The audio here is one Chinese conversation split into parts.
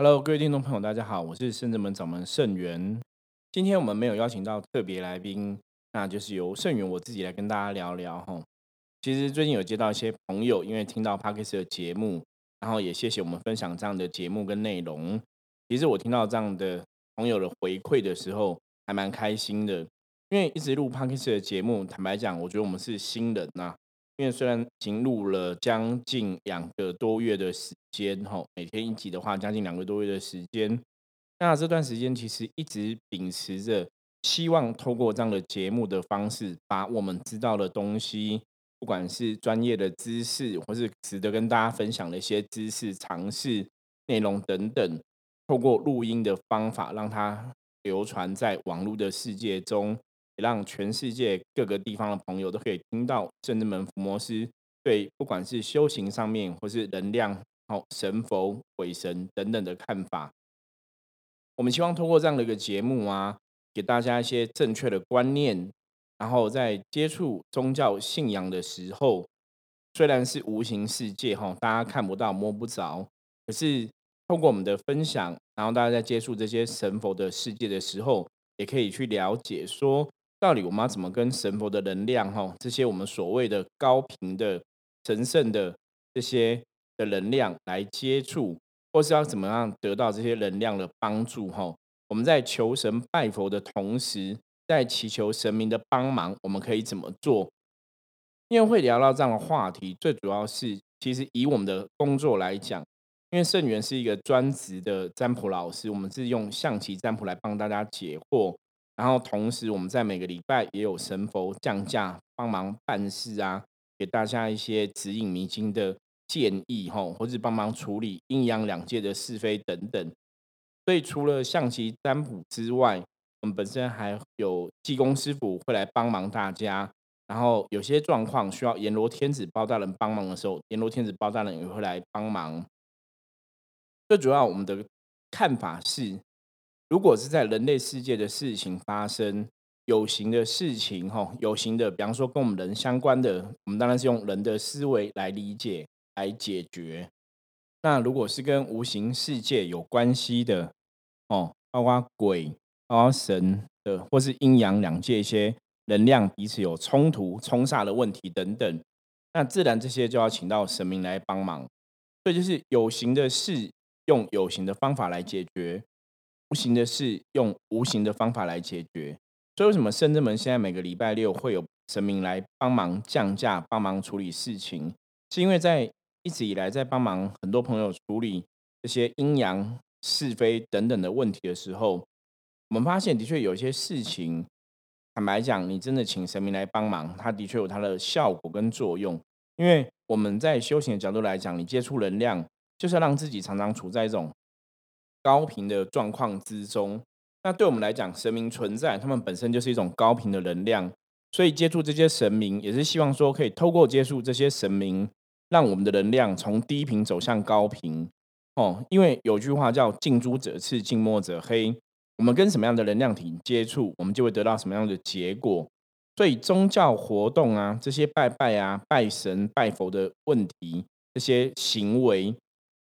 Hello，各位听众朋友，大家好，我是圣智门掌门圣元。今天我们没有邀请到特别来宾，那就是由圣元我自己来跟大家聊聊哈。其实最近有接到一些朋友，因为听到 Parkes 的节目，然后也谢谢我们分享这样的节目跟内容。其实我听到这样的朋友的回馈的时候，还蛮开心的。因为一直录 Parkes 的节目，坦白讲，我觉得我们是新人呐。因为虽然已经录了将近两个多月的时间，吼，每天一集的话，将近两个多月的时间。那这段时间其实一直秉持着希望，透过这样的节目的方式，把我们知道的东西，不管是专业的知识，或是值得跟大家分享的一些知识、尝试内容等等，透过录音的方法，让它流传在网络的世界中。让全世界各个地方的朋友都可以听到圣智门伏魔师对不管是修行上面，或是能量、哦神佛、鬼神等等的看法。我们希望通过这样的一个节目啊，给大家一些正确的观念，然后在接触宗教信仰的时候，虽然是无形世界哈，大家看不到摸不着，可是通过我们的分享，然后大家在接触这些神佛的世界的时候，也可以去了解说。到底我们要怎么跟神佛的能量哈，这些我们所谓的高频的神圣的这些的能量来接触，或是要怎么样得到这些能量的帮助哈？我们在求神拜佛的同时，在祈求神明的帮忙，我们可以怎么做？因为会聊到这样的话题，最主要是其实以我们的工作来讲，因为圣元是一个专职的占卜老师，我们是用象棋占卜来帮大家解惑。然后同时，我们在每个礼拜也有神佛降价帮忙办事啊，给大家一些指引迷津的建议吼，或者帮忙处理阴阳两界的是非等等。所以除了象棋占卜之外，我们本身还有济公师傅会来帮忙大家。然后有些状况需要阎罗天子包大人帮忙的时候，阎罗天子包大人也会来帮忙。最主要我们的看法是。如果是在人类世界的事情发生，有形的事情，哈，有形的，比方说跟我们人相关的，我们当然是用人的思维来理解、来解决。那如果是跟无形世界有关系的，哦，包括鬼、包括神的，或是阴阳两界一些能量彼此有冲突、冲煞的问题等等，那自然这些就要请到神明来帮忙。所以就是有形的事，用有形的方法来解决。无形的事用无形的方法来解决，所以为什么圣智门现在每个礼拜六会有神明来帮忙降价、帮忙处理事情？是因为在一直以来在帮忙很多朋友处理这些阴阳是非等等的问题的时候，我们发现的确有一些事情，坦白讲，你真的请神明来帮忙，它的确有它的效果跟作用。因为我们在修行的角度来讲，你接触能量，就是要让自己常常处在一种。高频的状况之中，那对我们来讲，神明存在，他们本身就是一种高频的能量，所以接触这些神明，也是希望说可以透过接触这些神明，让我们的能量从低频走向高频。哦，因为有句话叫“近朱者赤，近墨者黑”，我们跟什么样的能量体接触，我们就会得到什么样的结果。所以宗教活动啊，这些拜拜啊、拜神拜佛的问题，这些行为。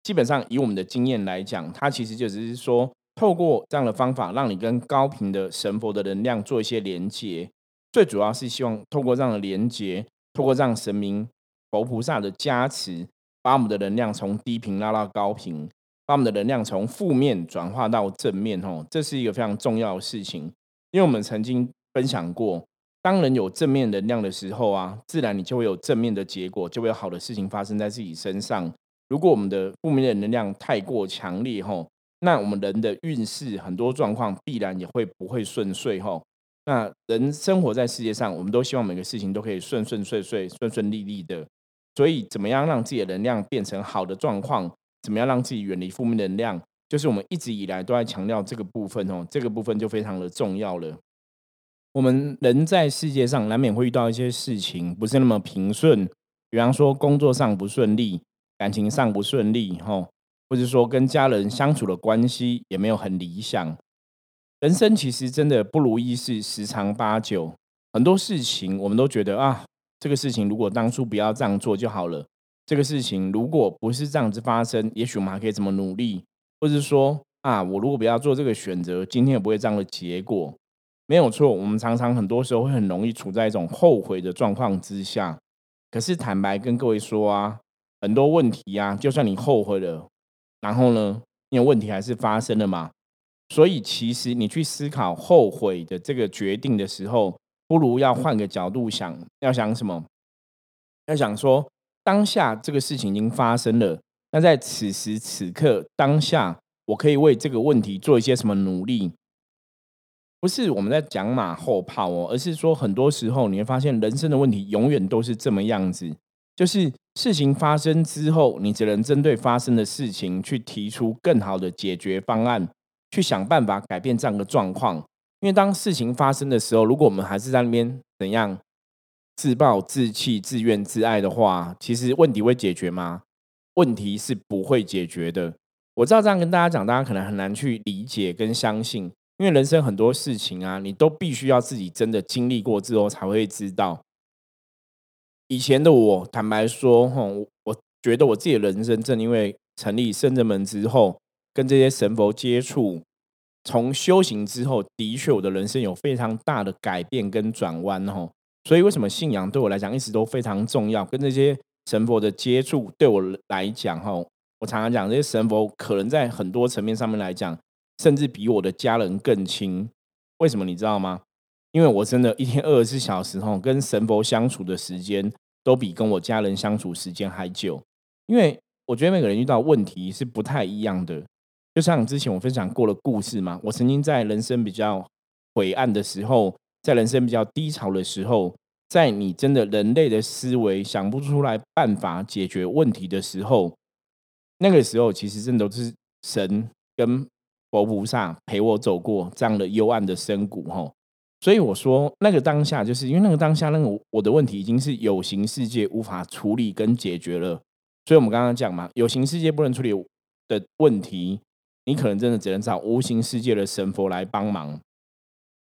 基本上以我们的经验来讲，它其实就只是说，透过这样的方法，让你跟高频的神佛的能量做一些连接。最主要是希望透过这样的连接，透过这样神明佛菩萨的加持，把我们的能量从低频拉到高频，把我们的能量从负面转化到正面。哦，这是一个非常重要的事情。因为我们曾经分享过，当人有正面能量的时候啊，自然你就会有正面的结果，就会有好的事情发生在自己身上。如果我们的负面的能量太过强烈吼，那我们人的运势很多状况必然也会不会顺遂吼。那人生活在世界上，我们都希望每个事情都可以顺顺遂遂、顺顺利利的。所以，怎么样让自己的能量变成好的状况？怎么样让自己远离负面能量？就是我们一直以来都在强调这个部分哦。这个部分就非常的重要了。我们人在世界上难免会遇到一些事情不是那么平顺，比方说工作上不顺利。感情上不顺利，吼，或者说跟家人相处的关系也没有很理想。人生其实真的不如意事十常八九，很多事情我们都觉得啊，这个事情如果当初不要这样做就好了。这个事情如果不是这样子发生，也许我们还可以怎么努力？或是说啊，我如果不要做这个选择，今天也不会这样的结果。没有错，我们常常很多时候会很容易处在一种后悔的状况之下。可是坦白跟各位说啊，很多问题啊，就算你后悔了，然后呢，因为问题还是发生了嘛。所以其实你去思考后悔的这个决定的时候，不如要换个角度想，要想什么？要想说，当下这个事情已经发生了，那在此时此刻当下，我可以为这个问题做一些什么努力？不是我们在讲马后炮哦，而是说很多时候你会发现，人生的问题永远都是这么样子，就是事情发生之后，你只能针对发生的事情去提出更好的解决方案，去想办法改变这样的状况。因为当事情发生的时候，如果我们还是在那边怎样自暴自弃、自怨自艾的话，其实问题会解决吗？问题是不会解决的。我知道这样跟大家讲，大家可能很难去理解跟相信。因为人生很多事情啊，你都必须要自己真的经历过之后才会知道。以前的我，坦白说，哈，我觉得我自己的人生正因为成立圣人门之后，跟这些神佛接触，从修行之后，的确我的人生有非常大的改变跟转弯，哈。所以为什么信仰对我来讲一直都非常重要？跟这些神佛的接触对我来讲，哈，我常常讲这些神佛可能在很多层面上面来讲。甚至比我的家人更亲，为什么你知道吗？因为我真的一天二十四小时吼，跟神佛相处的时间都比跟我家人相处时间还久。因为我觉得每个人遇到问题是不太一样的，就像之前我分享过的故事嘛。我曾经在人生比较晦暗的时候，在人生比较低潮的时候，在你真的人类的思维想不出来办法解决问题的时候，那个时候其实真的都是神跟。佛菩萨陪我走过这样的幽暗的深谷，吼，所以我说那个当下，就是因为那个当下，那个我的问题已经是有形世界无法处理跟解决了。所以我们刚刚讲嘛，有形世界不能处理的问题，你可能真的只能找无形世界的神佛来帮忙。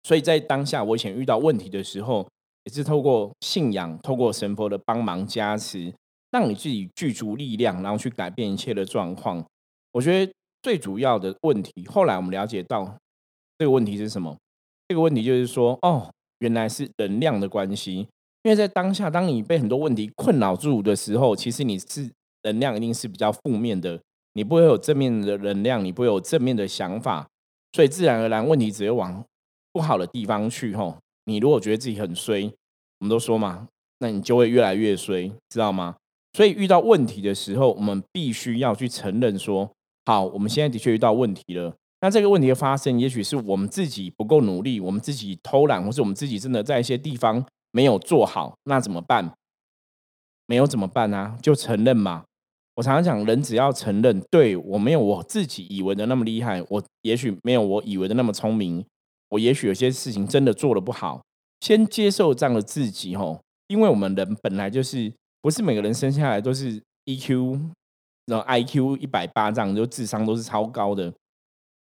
所以在当下，我以前遇到问题的时候，也是透过信仰，透过神佛的帮忙加持，让你自己具足力量，然后去改变一切的状况。我觉得。最主要的问题，后来我们了解到这个问题是什么？这个问题就是说，哦，原来是能量的关系。因为在当下，当你被很多问题困扰住的时候，其实你是能量一定是比较负面的，你不会有正面的能量，你不会有正面的想法，所以自然而然问题只会往不好的地方去。吼，你如果觉得自己很衰，我们都说嘛，那你就会越来越衰，知道吗？所以遇到问题的时候，我们必须要去承认说。好，我们现在的确遇到问题了。那这个问题的发生，也许是我们自己不够努力，我们自己偷懒，或是我们自己真的在一些地方没有做好。那怎么办？没有怎么办呢？就承认嘛。我常常讲，人只要承认，对我没有我自己以为的那么厉害，我也许没有我以为的那么聪明，我也许有些事情真的做的不好。先接受这样的自己，吼，因为我们人本来就是不是每个人生下来都是 EQ。然后 I Q 一百八这样，就智商都是超高的。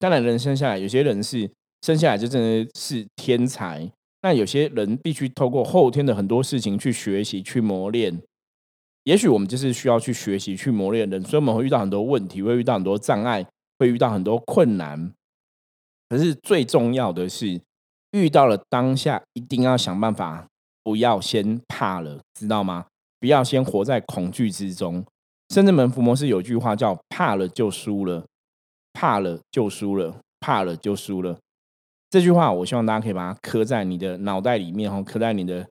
当然，人生下来，有些人是生下来就真的是天才。那有些人必须透过后天的很多事情去学习、去磨练。也许我们就是需要去学习、去磨练的，所以我们会遇到很多问题，会遇到很多障碍，会遇到很多困难。可是最重要的是，遇到了当下，一定要想办法，不要先怕了，知道吗？不要先活在恐惧之中。深圳门伏魔是有句话叫“怕了就输了，怕了就输了，怕了就输了”。这句话，我希望大家可以把它刻在你的脑袋里面，哈，刻在你的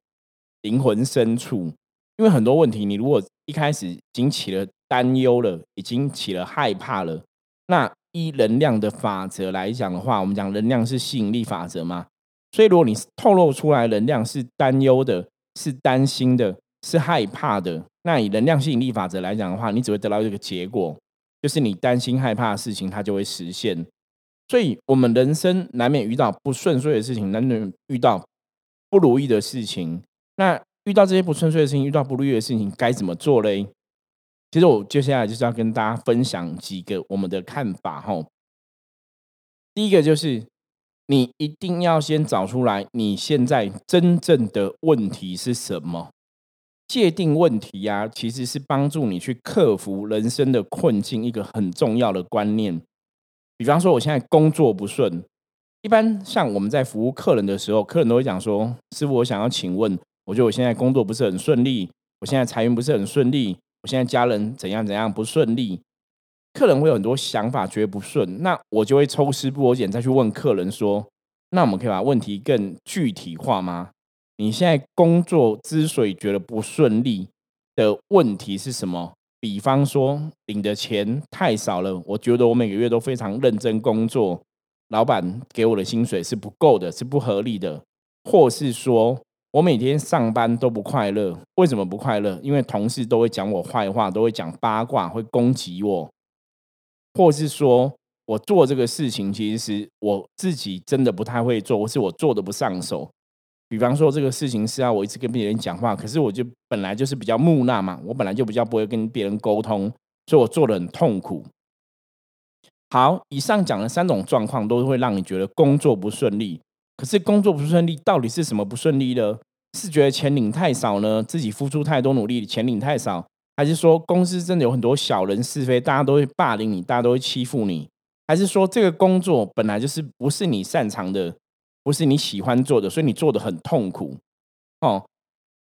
灵魂深处。因为很多问题，你如果一开始已经起了担忧了，已经起了害怕了，那依能量的法则来讲的话，我们讲能量是吸引力法则嘛。所以，如果你透露出来能量是担忧的，是担心的。是害怕的。那以能量吸引力法则来讲的话，你只会得到一个结果，就是你担心害怕的事情，它就会实现。所以，我们人生难免遇到不顺遂的事情，难免遇到不如意的事情。那遇到这些不顺遂的事情，遇到不如意的事情，该怎么做嘞？其实，我接下来就是要跟大家分享几个我们的看法。哈，第一个就是，你一定要先找出来你现在真正的问题是什么。界定问题呀，其实是帮助你去克服人生的困境一个很重要的观念。比方说我现在工作不顺，一般像我们在服务客人的时候，客人都会讲说：“师傅，我想要请问，我觉得我现在工作不是很顺利，我现在财运不是很顺利，我现在家人怎样怎样不顺利。”客人会有很多想法，觉得不顺，那我就会抽丝剥茧，再去问客人说：“那我们可以把问题更具体化吗？你现在工作之所以觉得不顺利的问题是什么？比方说领的钱太少了，我觉得我每个月都非常认真工作，老板给我的薪水是不够的，是不合理的，或是说我每天上班都不快乐，为什么不快乐？因为同事都会讲我坏话，都会讲八卦，会攻击我。”或是说我做这个事情，其实是我自己真的不太会做，或是我做的不上手。比方说这个事情是要我一直跟别人讲话，可是我就本来就是比较木讷嘛，我本来就比较不会跟别人沟通，所以我做的很痛苦。好，以上讲的三种状况都会让你觉得工作不顺利。可是工作不顺利到底是什么不顺利呢？是觉得钱领太少呢？自己付出太多努力，钱领太少？还是说公司真的有很多小人是非，大家都会霸凌你，大家都会欺负你？还是说这个工作本来就是不是你擅长的，不是你喜欢做的，所以你做的很痛苦？哦，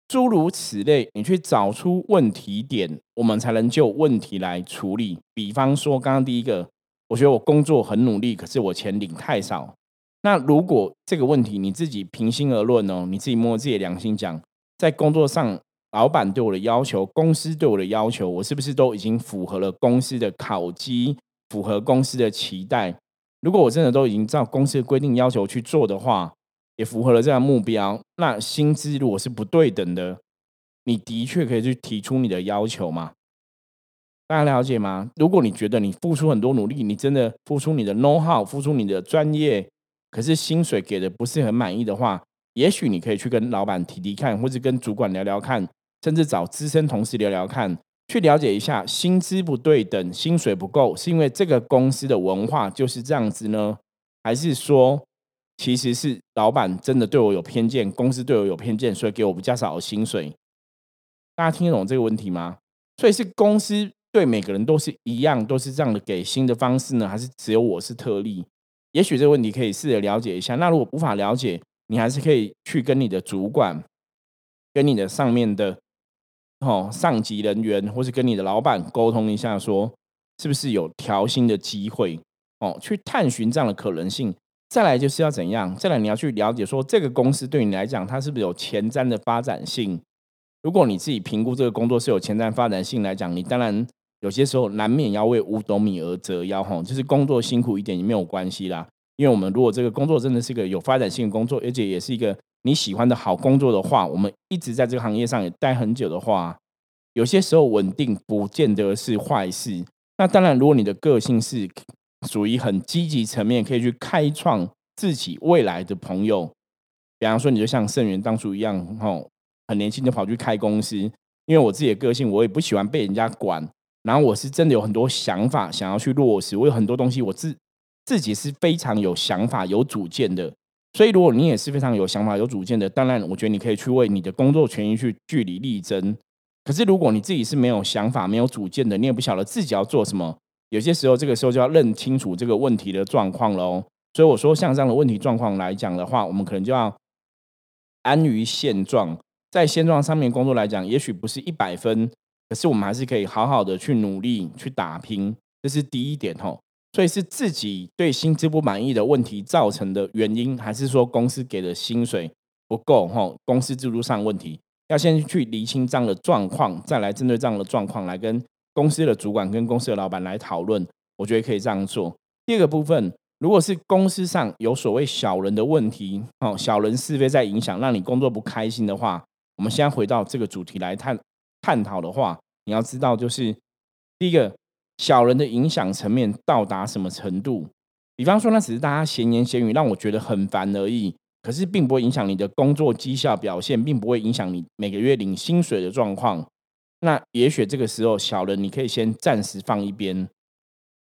诸如此类，你去找出问题点，我们才能就问题来处理。比方说，刚刚第一个，我觉得我工作很努力，可是我钱领太少。那如果这个问题你自己平心而论哦，你自己摸自己的良心讲，在工作上。老板对我的要求，公司对我的要求，我是不是都已经符合了公司的考绩，符合公司的期待？如果我真的都已经照公司的规定要求去做的话，也符合了这样目标，那薪资如果是不对等的，你的确可以去提出你的要求嘛？大家了解吗？如果你觉得你付出很多努力，你真的付出你的 know how，付出你的专业，可是薪水给的不是很满意的话，也许你可以去跟老板提提看，或者跟主管聊聊看。甚至找资深同事聊聊看，去了解一下薪资不对等、薪水不够，是因为这个公司的文化就是这样子呢，还是说其实是老板真的对我有偏见，公司对我有偏见，所以给我比较少的薪水？大家听得懂这个问题吗？所以是公司对每个人都是一样，都是这样的给薪的方式呢，还是只有我是特例？也许这个问题可以试着了解一下。那如果无法了解，你还是可以去跟你的主管、跟你的上面的。哦，上级人员或是跟你的老板沟通一下，说是不是有调薪的机会？哦，去探寻这样的可能性。再来就是要怎样？再来你要去了解说，这个公司对你来讲，它是不是有前瞻的发展性？如果你自己评估这个工作是有前瞻发展性来讲，你当然有些时候难免要为五斗米而折腰。哈，就是工作辛苦一点也没有关系啦。因为我们如果这个工作真的是一个有发展性的工作，而且也是一个。你喜欢的好工作的话，我们一直在这个行业上也待很久的话，有些时候稳定不见得是坏事。那当然，如果你的个性是属于很积极层面，可以去开创自己未来的朋友，比方说，你就像盛元当初一样，吼，很年轻就跑去开公司。因为我自己的个性，我也不喜欢被人家管，然后我是真的有很多想法想要去落实，我有很多东西，我自自己是非常有想法、有主见的。所以，如果你也是非常有想法、有主见的，当然，我觉得你可以去为你的工作权益去据理力争。可是，如果你自己是没有想法、没有主见的，你也不晓得自己要做什么，有些时候，这个时候就要认清楚这个问题的状况喽。所以，我说像这样的问题状况来讲的话，我们可能就要安于现状，在现状上面工作来讲，也许不是一百分，可是我们还是可以好好的去努力去打拼，这是第一点吼。所以是自己对薪资不满意的问题造成的原因，还是说公司给的薪水不够？哈，公司制度上问题，要先去厘清这样的状况，再来针对这样的状况来跟公司的主管、跟公司的老板来讨论。我觉得可以这样做。第二个部分，如果是公司上有所谓小人的问题，哦，小人是非在影响，让你工作不开心的话，我们先回到这个主题来探探讨的话，你要知道，就是第一个。小人的影响层面到达什么程度？比方说，那只是大家闲言闲语，让我觉得很烦而已。可是，并不会影响你的工作绩效表现，并不会影响你每个月领薪水的状况。那也许这个时候，小人你可以先暂时放一边，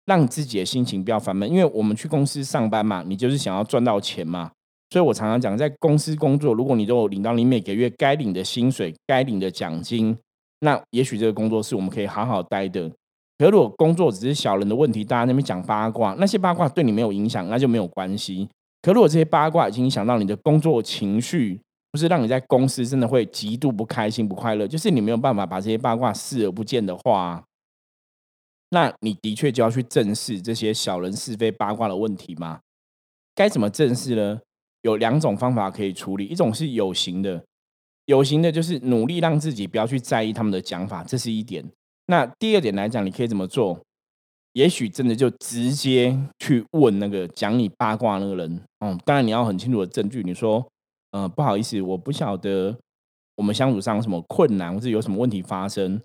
让自己的心情不要烦闷。因为我们去公司上班嘛，你就是想要赚到钱嘛。所以我常常讲，在公司工作，如果你都有领到你每个月该领的薪水、该领的奖金，那也许这个工作是我们可以好好待的。可如果工作只是小人的问题，大家那边讲八卦，那些八卦对你没有影响，那就没有关系。可如果这些八卦已经影响到你的工作情绪，不是让你在公司真的会极度不开心、不快乐，就是你没有办法把这些八卦视而不见的话，那你的确就要去正视这些小人是非八卦的问题吗？该怎么正视呢？有两种方法可以处理，一种是有形的，有形的就是努力让自己不要去在意他们的讲法，这是一点。那第二点来讲，你可以怎么做？也许真的就直接去问那个讲你八卦那个人。嗯，当然你要很清楚的证据。你说，呃，不好意思，我不晓得我们相处上有什么困难，或者有什么问题发生。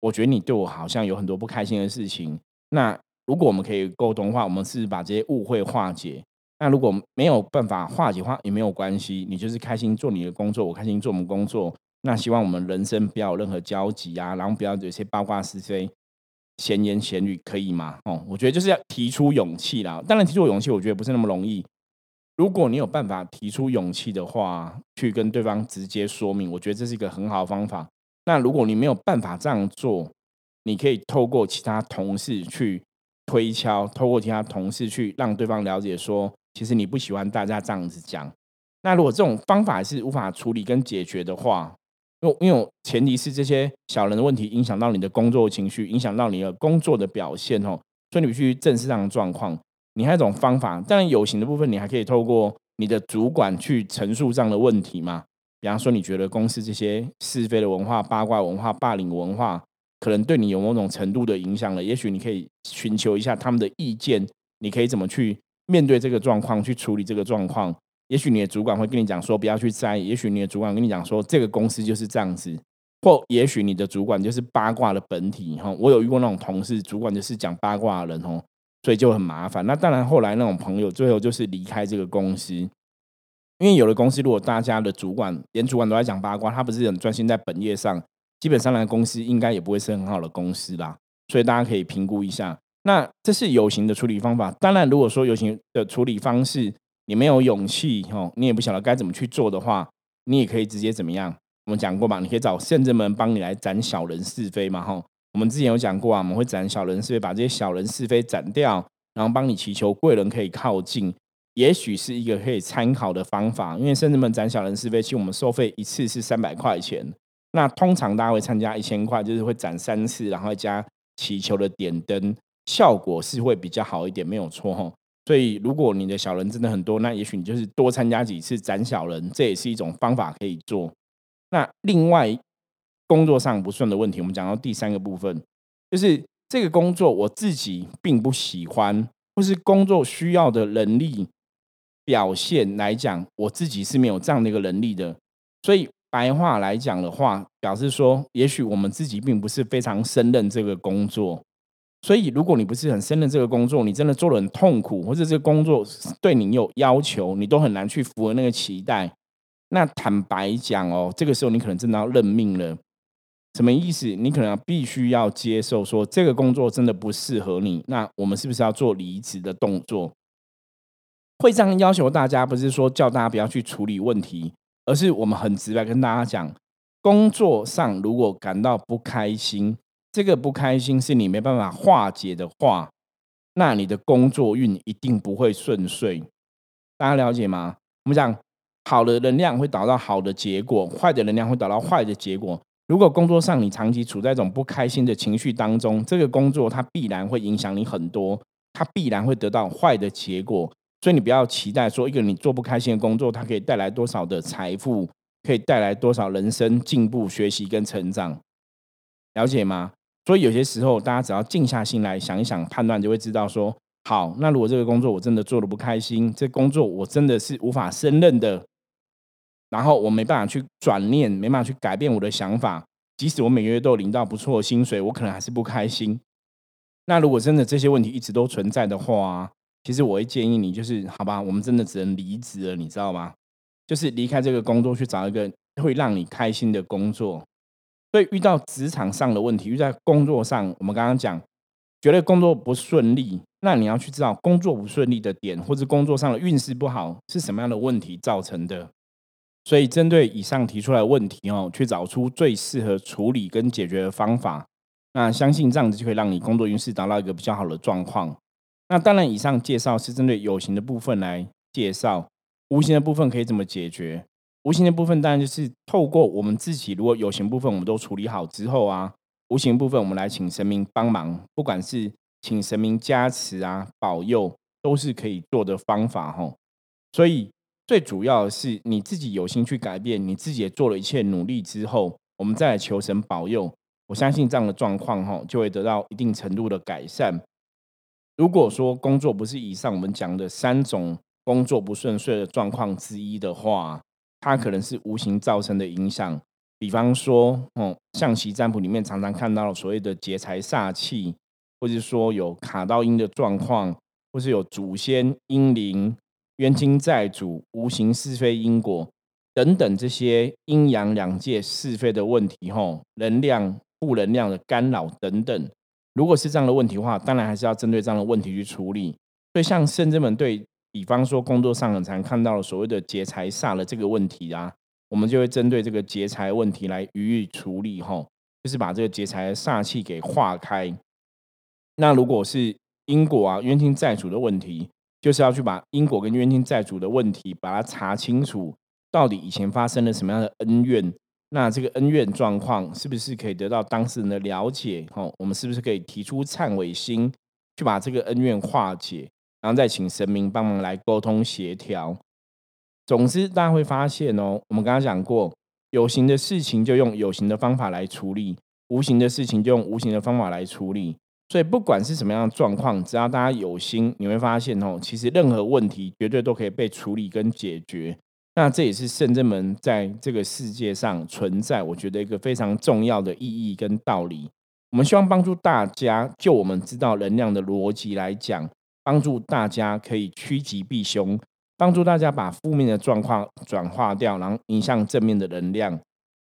我觉得你对我好像有很多不开心的事情。那如果我们可以沟通的话，我们是把这些误会化解。那如果没有办法化解的话，也没有关系。你就是开心做你的工作，我开心做我们工作。那希望我们人生不要有任何交集啊，然后不要有些八卦是非、闲言闲语，可以吗？哦，我觉得就是要提出勇气啦。当然，提出勇气，我觉得不是那么容易。如果你有办法提出勇气的话，去跟对方直接说明，我觉得这是一个很好的方法。那如果你没有办法这样做，你可以透过其他同事去推敲，透过其他同事去让对方了解，说其实你不喜欢大家这样子讲。那如果这种方法是无法处理跟解决的话，因因为前提是这些小人的问题影响到你的工作情绪，影响到你的工作的表现哦，所以你必须正视这样的状况。你还有一种方法，当然有形的部分，你还可以透过你的主管去陈述这样的问题嘛。比方说，你觉得公司这些是非的文化、八卦文化、霸凌文化，可能对你有某种程度的影响了。也许你可以寻求一下他们的意见，你可以怎么去面对这个状况，去处理这个状况。也许你的主管会跟你讲说不要去在意，也许你的主管跟你讲说这个公司就是这样子，或也许你的主管就是八卦的本体哈。我有遇过那种同事，主管就是讲八卦的人哦，所以就很麻烦。那当然后来那种朋友最后就是离开这个公司，因为有的公司如果大家的主管连主管都在讲八卦，他不是很专心在本业上，基本上来公司应该也不会是很好的公司啦。所以大家可以评估一下。那这是有形的处理方法。当然，如果说有形的处理方式。你没有勇气哦，你也不晓得该怎么去做的话，你也可以直接怎么样？我们讲过嘛，你可以找圣人们帮你来斩小人是非嘛，吼。我们之前有讲过啊，我们会斩小人是非，把这些小人是非斩掉，然后帮你祈求贵人可以靠近，也许是一个可以参考的方法。因为圣人们斩小人是非，其实我们收费一次是三百块钱，那通常大家会参加一千块，就是会斩三次，然后加祈求的点灯，效果是会比较好一点，没有错吼。所以，如果你的小人真的很多，那也许你就是多参加几次斩小人，这也是一种方法可以做。那另外，工作上不顺的问题，我们讲到第三个部分，就是这个工作我自己并不喜欢，或是工作需要的能力表现来讲，我自己是没有这样的一个能力的。所以，白话来讲的话，表示说，也许我们自己并不是非常胜任这个工作。所以，如果你不是很胜任这个工作，你真的做的很痛苦，或者这个工作对你有要求，你都很难去符合那个期待。那坦白讲哦，这个时候你可能真的要认命了。什么意思？你可能必须要接受说，这个工作真的不适合你。那我们是不是要做离职的动作？会这样要求大家，不是说叫大家不要去处理问题，而是我们很直白跟大家讲，工作上如果感到不开心。这个不开心是你没办法化解的话，那你的工作运一定不会顺遂。大家了解吗？我们讲好的能量会导到好的结果，坏的能量会导到坏的结果。如果工作上你长期处在一种不开心的情绪当中，这个工作它必然会影响你很多，它必然会得到坏的结果。所以你不要期待说一个你做不开心的工作，它可以带来多少的财富，可以带来多少人生进步、学习跟成长。了解吗？所以有些时候，大家只要静下心来想一想、判断，就会知道说：好，那如果这个工作我真的做的不开心，这工作我真的是无法胜任的，然后我没办法去转念，没办法去改变我的想法，即使我每个月都领到不错的薪水，我可能还是不开心。那如果真的这些问题一直都存在的话，其实我会建议你，就是好吧，我们真的只能离职了，你知道吗？就是离开这个工作，去找一个会让你开心的工作。所以遇到职场上的问题，遇在工作上，我们刚刚讲，觉得工作不顺利，那你要去知道工作不顺利的点，或者工作上的运势不好是什么样的问题造成的。所以针对以上提出来的问题哦，去找出最适合处理跟解决的方法。那相信这样子就可以让你工作运势达到一个比较好的状况。那当然，以上介绍是针对有形的部分来介绍，无形的部分可以怎么解决？无形的部分当然就是透过我们自己，如果有形部分我们都处理好之后啊，无形部分我们来请神明帮忙，不管是请神明加持啊、保佑，都是可以做的方法吼。所以最主要的是你自己有心去改变，你自己也做了一切努力之后，我们再来求神保佑。我相信这样的状况吼，就会得到一定程度的改善。如果说工作不是以上我们讲的三种工作不顺遂的状况之一的话，它可能是无形造成的影响，比方说，哦，象棋占卜里面常常看到所谓的劫财煞气，或者说有卡到阴的状况，或是有祖先阴灵、冤亲债主、无形是非因果等等这些阴阳两界是非的问题，吼，能量、负能量的干扰等等。如果是这样的问题的话，当然还是要针对这样的问题去处理。所以，像圣真们对。比方说，工作上很常看到了所谓的劫财煞的这个问题啊，我们就会针对这个劫财问题来予以处理，吼，就是把这个劫财煞气给化开。那如果是因果啊、冤亲债主的问题，就是要去把因果跟冤亲债主的问题把它查清楚，到底以前发生了什么样的恩怨？那这个恩怨状况是不是可以得到当事人的了解？吼，我们是不是可以提出忏悔心，去把这个恩怨化解？然后再请神明帮忙来沟通协调。总之，大家会发现哦，我们刚刚讲过，有形的事情就用有形的方法来处理，无形的事情就用无形的方法来处理。所以，不管是什么样的状况，只要大家有心，你会发现哦，其实任何问题绝对都可以被处理跟解决。那这也是圣真门在这个世界上存在，我觉得一个非常重要的意义跟道理。我们希望帮助大家，就我们知道能量的逻辑来讲。帮助大家可以趋吉避凶，帮助大家把负面的状况转化掉，然后影向正面的能量。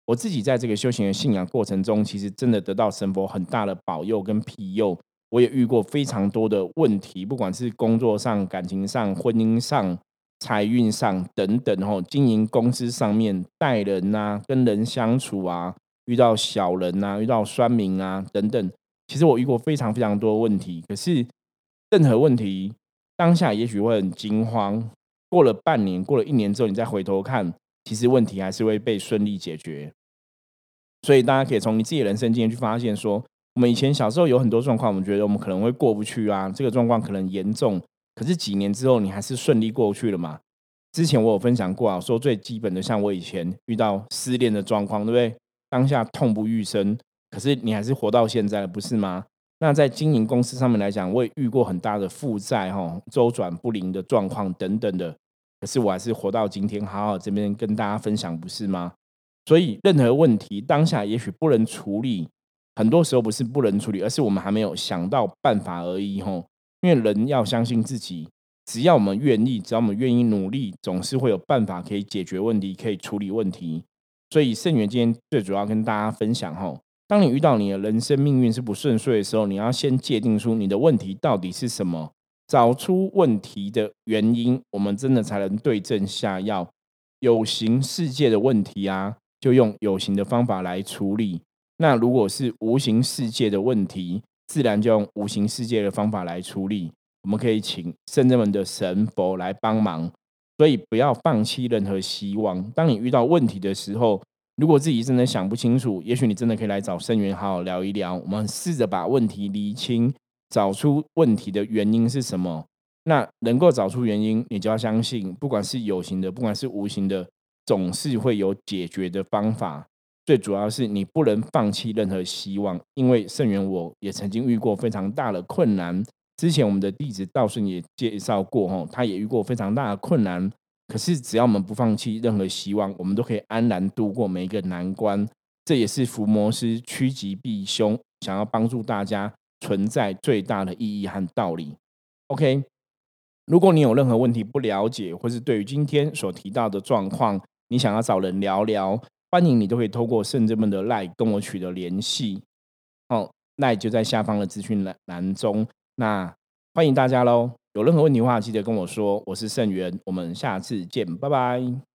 我自己在这个修行的信仰过程中，其实真的得到神佛很大的保佑跟庇佑。我也遇过非常多的问题，不管是工作上、感情上、婚姻上、财运上等等，吼，经营公司上面待人呐，跟人相处啊，遇到小人呐，遇到酸民啊等等，其实我遇过非常非常多问题，可是。任何问题，当下也许会很惊慌。过了半年，过了一年之后，你再回头看，其实问题还是会被顺利解决。所以大家可以从你自己的人生经验去发现，说我们以前小时候有很多状况，我们觉得我们可能会过不去啊，这个状况可能严重。可是几年之后，你还是顺利过去了嘛？之前我有分享过啊，说最基本的，像我以前遇到失恋的状况，对不对？当下痛不欲生，可是你还是活到现在了，不是吗？那在经营公司上面来讲，我也遇过很大的负债哈，周转不灵的状况等等的。可是我还是活到今天，好好这边跟大家分享，不是吗？所以任何问题当下也许不能处理，很多时候不是不能处理，而是我们还没有想到办法而已吼。因为人要相信自己，只要我们愿意，只要我们愿意努力，总是会有办法可以解决问题，可以处理问题。所以圣元今天最主要跟大家分享吼。当你遇到你的人生命运是不顺遂的时候，你要先界定出你的问题到底是什么，找出问题的原因，我们真的才能对症下药。有形世界的问题啊，就用有形的方法来处理；那如果是无形世界的问题，自然就用无形世界的方法来处理。我们可以请圣人们的神佛来帮忙，所以不要放弃任何希望。当你遇到问题的时候，如果自己真的想不清楚，也许你真的可以来找圣元好好聊一聊。我们试着把问题厘清，找出问题的原因是什么。那能够找出原因，你就要相信，不管是有形的，不管是无形的，总是会有解决的方法。最主要是你不能放弃任何希望，因为圣元我也曾经遇过非常大的困难。之前我们的弟子道顺也介绍过，吼，他也遇过非常大的困难。可是，只要我们不放弃任何希望，我们都可以安然度过每一个难关。这也是伏魔师趋吉避凶，想要帮助大家存在最大的意义和道理。OK，如果你有任何问题不了解，或是对于今天所提到的状况，你想要找人聊聊，欢迎你都可以透过圣者们的 LINE 跟我取得联系。哦，LINE 就在下方的资讯栏栏中。那欢迎大家喽！有任何问题的话，记得跟我说。我是盛元，我们下次见，拜拜。